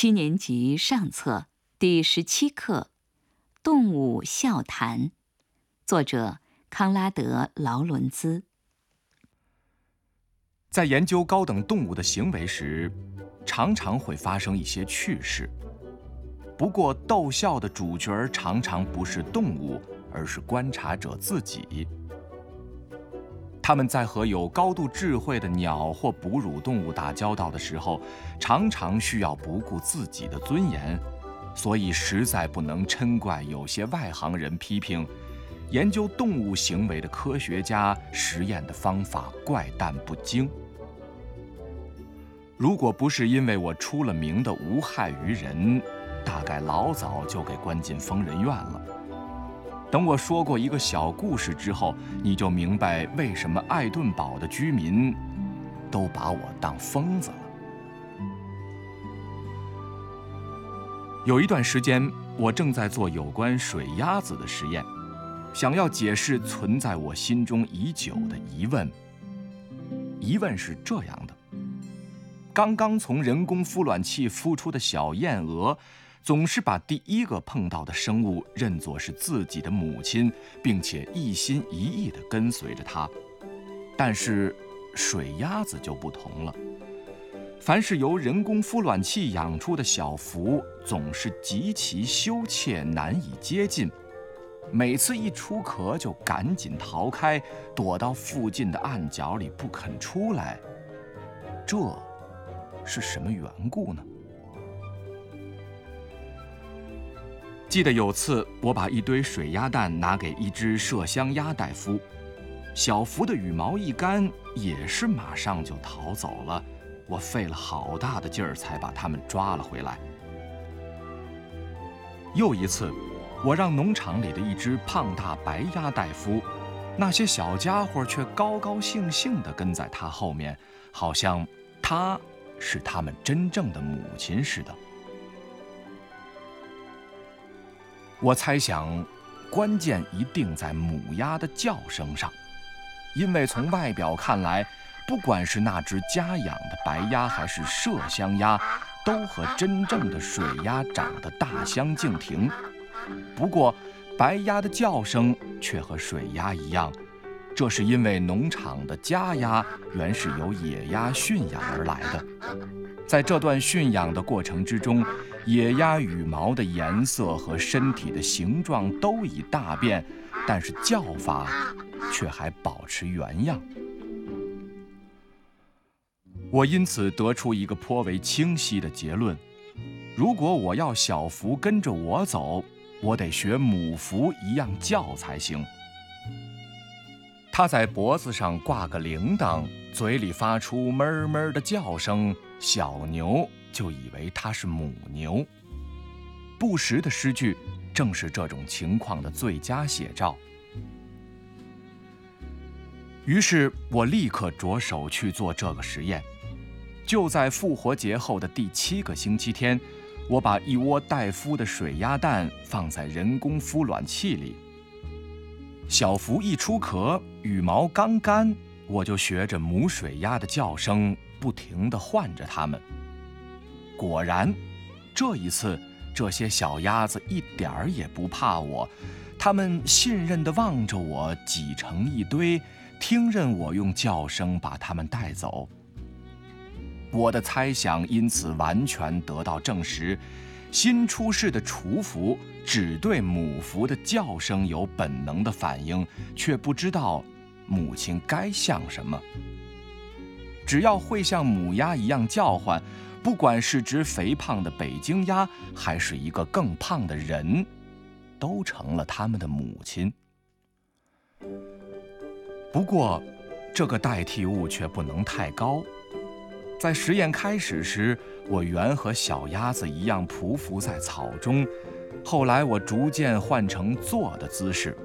七年级上册第十七课《动物笑谈》，作者康拉德·劳伦兹。在研究高等动物的行为时，常常会发生一些趣事。不过，逗笑的主角常常不是动物，而是观察者自己。他们在和有高度智慧的鸟或哺乳动物打交道的时候，常常需要不顾自己的尊严，所以实在不能嗔怪有些外行人批评研究动物行为的科学家实验的方法怪诞不经。如果不是因为我出了名的无害于人，大概老早就给关进疯人院了。等我说过一个小故事之后，你就明白为什么爱顿堡的居民都把我当疯子了。有一段时间，我正在做有关水鸭子的实验，想要解释存在我心中已久的疑问。疑问是这样的：刚刚从人工孵卵器孵出的小燕鹅。总是把第一个碰到的生物认作是自己的母亲，并且一心一意地跟随着它。但是水鸭子就不同了，凡是由人工孵卵器养出的小凫，总是极其羞怯，难以接近。每次一出壳就赶紧逃开，躲到附近的暗角里不肯出来。这是什么缘故呢？记得有次，我把一堆水鸭蛋拿给一只麝香鸭大夫，小福的羽毛一干，也是马上就逃走了。我费了好大的劲儿才把它们抓了回来。又一次，我让农场里的一只胖大白鸭大夫，那些小家伙却高高兴兴地跟在他后面，好像他是他们真正的母亲似的。我猜想，关键一定在母鸭的叫声上，因为从外表看来，不管是那只家养的白鸭还是麝香鸭，都和真正的水鸭长得大相径庭。不过，白鸭的叫声却和水鸭一样，这是因为农场的家鸭原是由野鸭驯养而来的，在这段驯养的过程之中。野鸭羽毛的颜色和身体的形状都已大变，但是叫法却还保持原样。我因此得出一个颇为清晰的结论：如果我要小福跟着我走，我得学母福一样叫才行。它在脖子上挂个铃铛，嘴里发出哞哞的叫声，小牛。就以为它是母牛。不时的诗句，正是这种情况的最佳写照。于是我立刻着手去做这个实验。就在复活节后的第七个星期天，我把一窝待孵的水鸭蛋放在人工孵卵器里。小福一出壳，羽毛刚干，我就学着母水鸭的叫声，不停地唤着它们。果然，这一次，这些小鸭子一点儿也不怕我，它们信任地望着我，挤成一堆，听任我用叫声把它们带走。我的猜想因此完全得到证实：新出世的雏福只对母福的叫声有本能的反应，却不知道母亲该像什么。只要会像母鸭一样叫唤。不管是只肥胖的北京鸭，还是一个更胖的人，都成了他们的母亲。不过，这个代替物却不能太高。在实验开始时，我原和小鸭子一样匍匐在草中，后来我逐渐换成坐的姿势。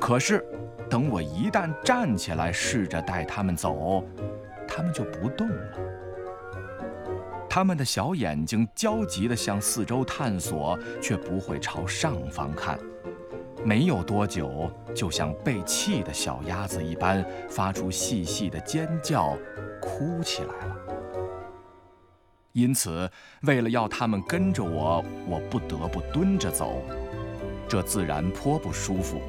可是，等我一旦站起来试着带它们走，它们就不动了。他们的小眼睛焦急地向四周探索，却不会朝上方看。没有多久，就像被气的小鸭子一般，发出细细的尖叫，哭起来了。因此，为了要他们跟着我，我不得不蹲着走，这自然颇不舒服。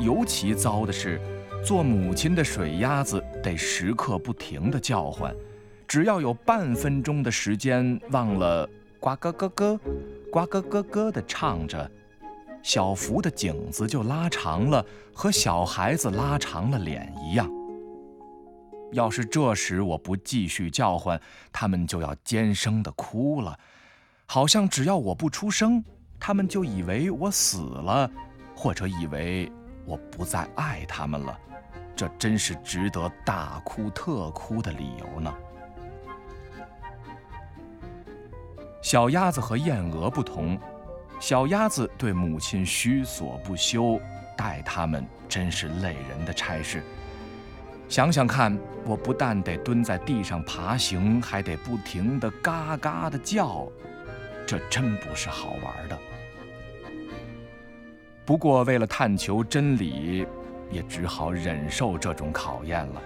尤其糟的是，做母亲的水鸭子得时刻不停地叫唤，只要有半分钟的时间忘了呱咯咯咯、呱咯咯咯的唱着，小福的颈子就拉长了，和小孩子拉长了脸一样。要是这时我不继续叫唤，他们就要尖声的哭了，好像只要我不出声，他们就以为我死了，或者以为我不再爱他们了。这真是值得大哭特哭的理由呢。小鸭子和燕鹅不同，小鸭子对母亲虚所不休，带它们真是累人的差事。想想看，我不但得蹲在地上爬行，还得不停地嘎嘎地叫，这真不是好玩的。不过为了探求真理，也只好忍受这种考验了。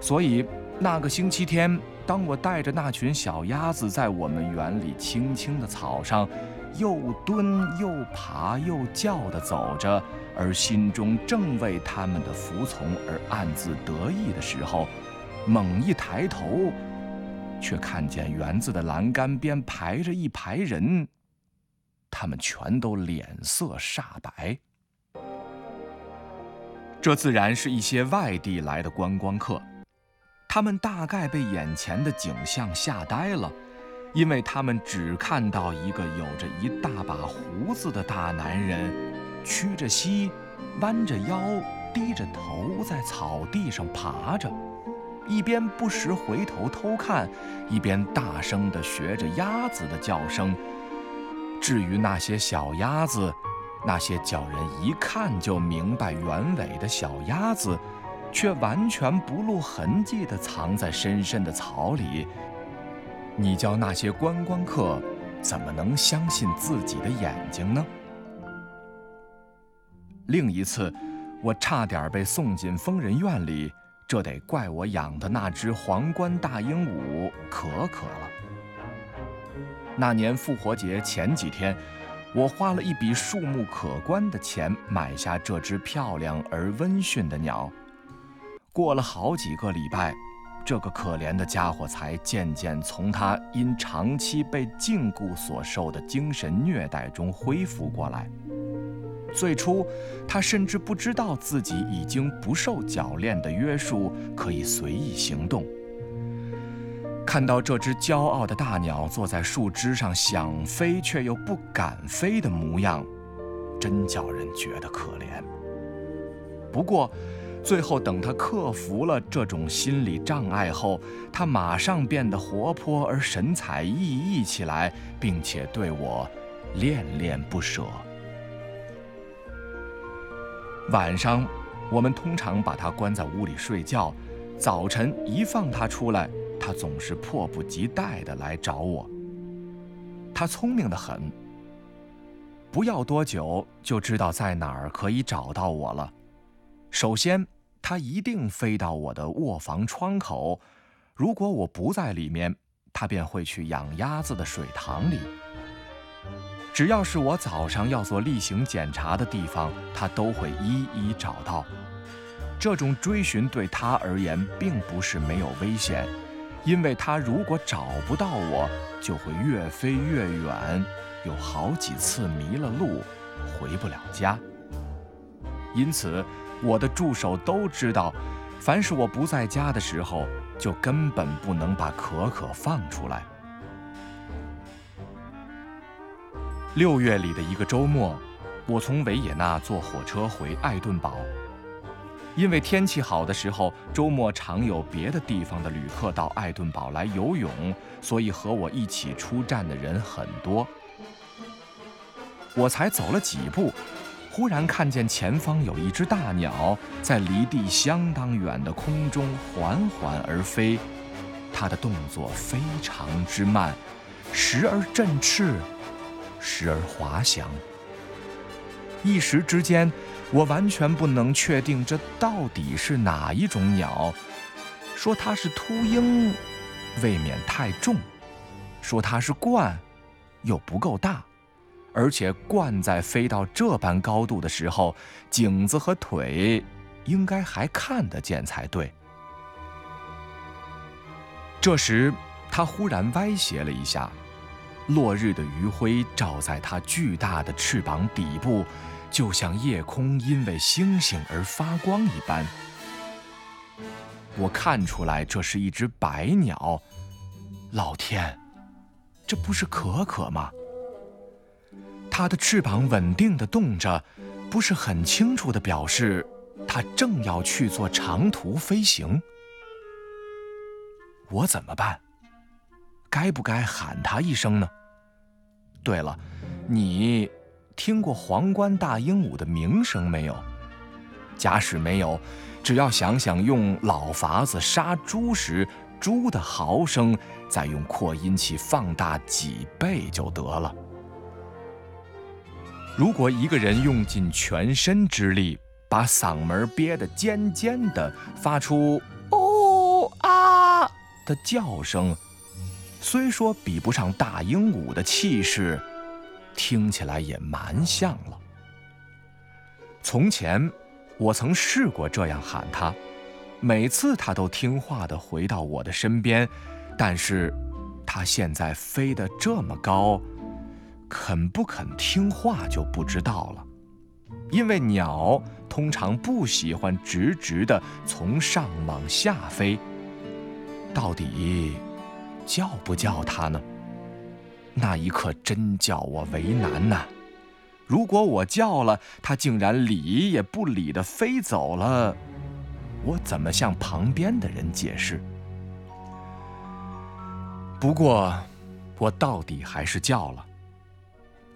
所以那个星期天，当我带着那群小鸭子在我们园里青青的草上，又蹲又爬又叫地走着。而心中正为他们的服从而暗自得意的时候，猛一抬头，却看见园子的栏杆边排着一排人，他们全都脸色煞白。这自然是一些外地来的观光客，他们大概被眼前的景象吓呆了，因为他们只看到一个有着一大把胡子的大男人。屈着膝，弯着腰，低着头，在草地上爬着，一边不时回头偷看，一边大声地学着鸭子的叫声。至于那些小鸭子，那些叫人一看就明白原委的小鸭子，却完全不露痕迹地藏在深深的草里。你叫那些观光客怎么能相信自己的眼睛呢？另一次，我差点被送进疯人院里，这得怪我养的那只皇冠大鹦鹉可可了。那年复活节前几天，我花了一笔数目可观的钱买下这只漂亮而温驯的鸟。过了好几个礼拜，这个可怜的家伙才渐渐从他因长期被禁锢所受的精神虐待中恢复过来。最初，他甚至不知道自己已经不受铰链的约束，可以随意行动。看到这只骄傲的大鸟坐在树枝上想飞却又不敢飞的模样，真叫人觉得可怜。不过，最后等他克服了这种心理障碍后，他马上变得活泼而神采奕奕起来，并且对我恋恋不舍。晚上，我们通常把他关在屋里睡觉。早晨一放他出来，他总是迫不及待地来找我。他聪明得很，不要多久就知道在哪儿可以找到我了。首先，它一定飞到我的卧房窗口，如果我不在里面，它便会去养鸭子的水塘里。只要是我早上要做例行检查的地方，他都会一一找到。这种追寻对他而言并不是没有危险，因为他如果找不到我，就会越飞越远，有好几次迷了路，回不了家。因此，我的助手都知道，凡是我不在家的时候，就根本不能把可可放出来。六月里的一个周末，我从维也纳坐火车回爱顿堡。因为天气好的时候，周末常有别的地方的旅客到爱顿堡来游泳，所以和我一起出站的人很多。我才走了几步，忽然看见前方有一只大鸟在离地相当远的空中缓缓而飞，它的动作非常之慢，时而振翅。时而滑翔，一时之间，我完全不能确定这到底是哪一种鸟。说它是秃鹰，未免太重；说它是鹳，又不够大，而且鹳在飞到这般高度的时候，颈子和腿应该还看得见才对。这时，它忽然歪斜了一下，落日的余晖照在它巨大的翅膀底部，就像夜空因为星星而发光一般。我看出来这是一只白鸟，老天，这不是可可吗？它的翅膀稳定地动着，不是很清楚地表示它正要去做长途飞行。我怎么办？该不该喊它一声呢？对了，你听过皇冠大鹦鹉的鸣声没有？假使没有。只要想想用老法子杀猪时猪的嚎声，再用扩音器放大几倍就得了。如果一个人用尽全身之力，把嗓门憋得尖尖的，发出“哦啊”的叫声，虽说比不上大鹦鹉的气势，听起来也蛮像了。从前。我曾试过这样喊他，每次他都听话地回到我的身边，但是，他现在飞得这么高，肯不肯听话就不知道了。因为鸟通常不喜欢直直的从上往下飞。到底叫不叫它呢？那一刻真叫我为难呐。如果我叫了，它竟然理也不理的飞走了，我怎么向旁边的人解释？不过，我到底还是叫了。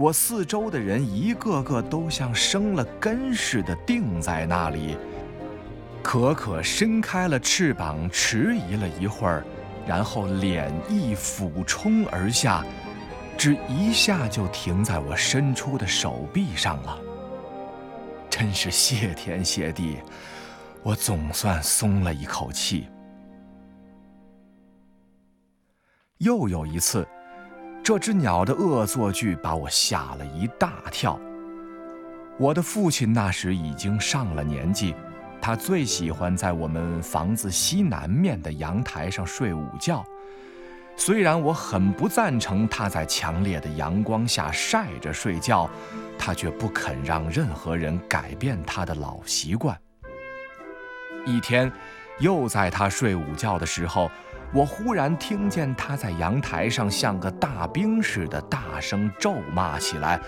我四周的人一个个都像生了根似的定在那里。可可伸开了翅膀，迟疑了一会儿，然后脸一俯冲而下。只一下就停在我伸出的手臂上了，真是谢天谢地，我总算松了一口气。又有一次，这只鸟的恶作剧把我吓了一大跳。我的父亲那时已经上了年纪，他最喜欢在我们房子西南面的阳台上睡午觉。虽然我很不赞成他在强烈的阳光下晒着睡觉，他却不肯让任何人改变他的老习惯。一天，又在他睡午觉的时候，我忽然听见他在阳台上像个大兵似的大声咒骂起来。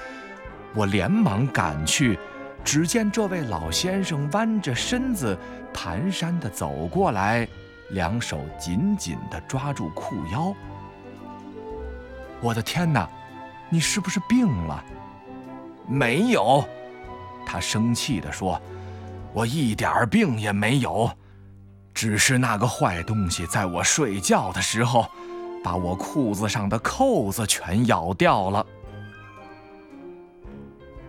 我连忙赶去，只见这位老先生弯着身子，蹒跚地走过来。两手紧紧地抓住裤腰。我的天哪，你是不是病了？没有，他生气地说：“我一点病也没有，只是那个坏东西在我睡觉的时候，把我裤子上的扣子全咬掉了。”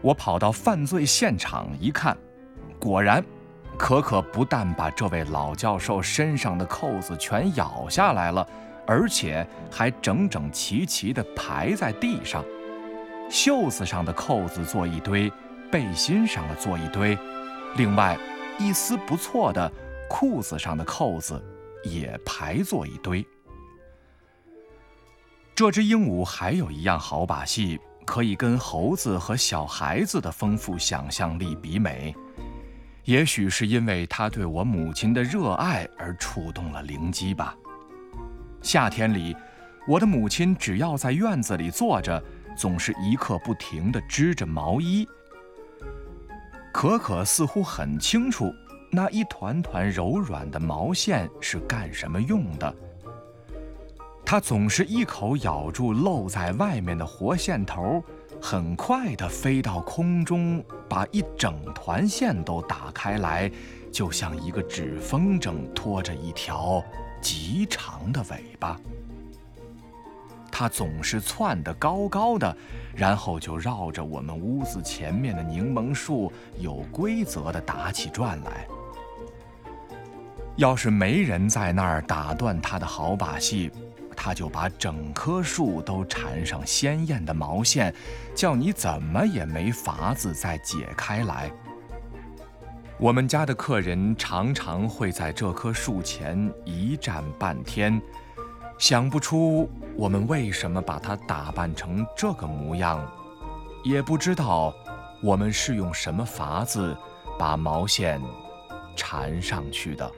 我跑到犯罪现场一看，果然。可可不但把这位老教授身上的扣子全咬下来了，而且还整整齐齐地排在地上，袖子上的扣子做一堆，背心上的做一堆，另外一丝不错的裤子上的扣子也排作一堆。这只鹦鹉还有一样好把戏，可以跟猴子和小孩子的丰富想象力比美。也许是因为它对我母亲的热爱而触动了灵机吧。夏天里，我的母亲只要在院子里坐着，总是一刻不停地织着毛衣。可可似乎很清楚那一团团柔软的毛线是干什么用的。它总是一口咬住露在外面的活线头。很快地飞到空中，把一整团线都打开来，就像一个纸风筝拖着一条极长的尾巴。它总是窜得高高的，然后就绕着我们屋子前面的柠檬树有规则地打起转来。要是没人在那儿打断他的好把戏，他就把整棵树都缠上鲜艳的毛线，叫你怎么也没法子再解开来。我们家的客人常常会在这棵树前一站半天，想不出我们为什么把它打扮成这个模样，也不知道我们是用什么法子把毛线缠上去的。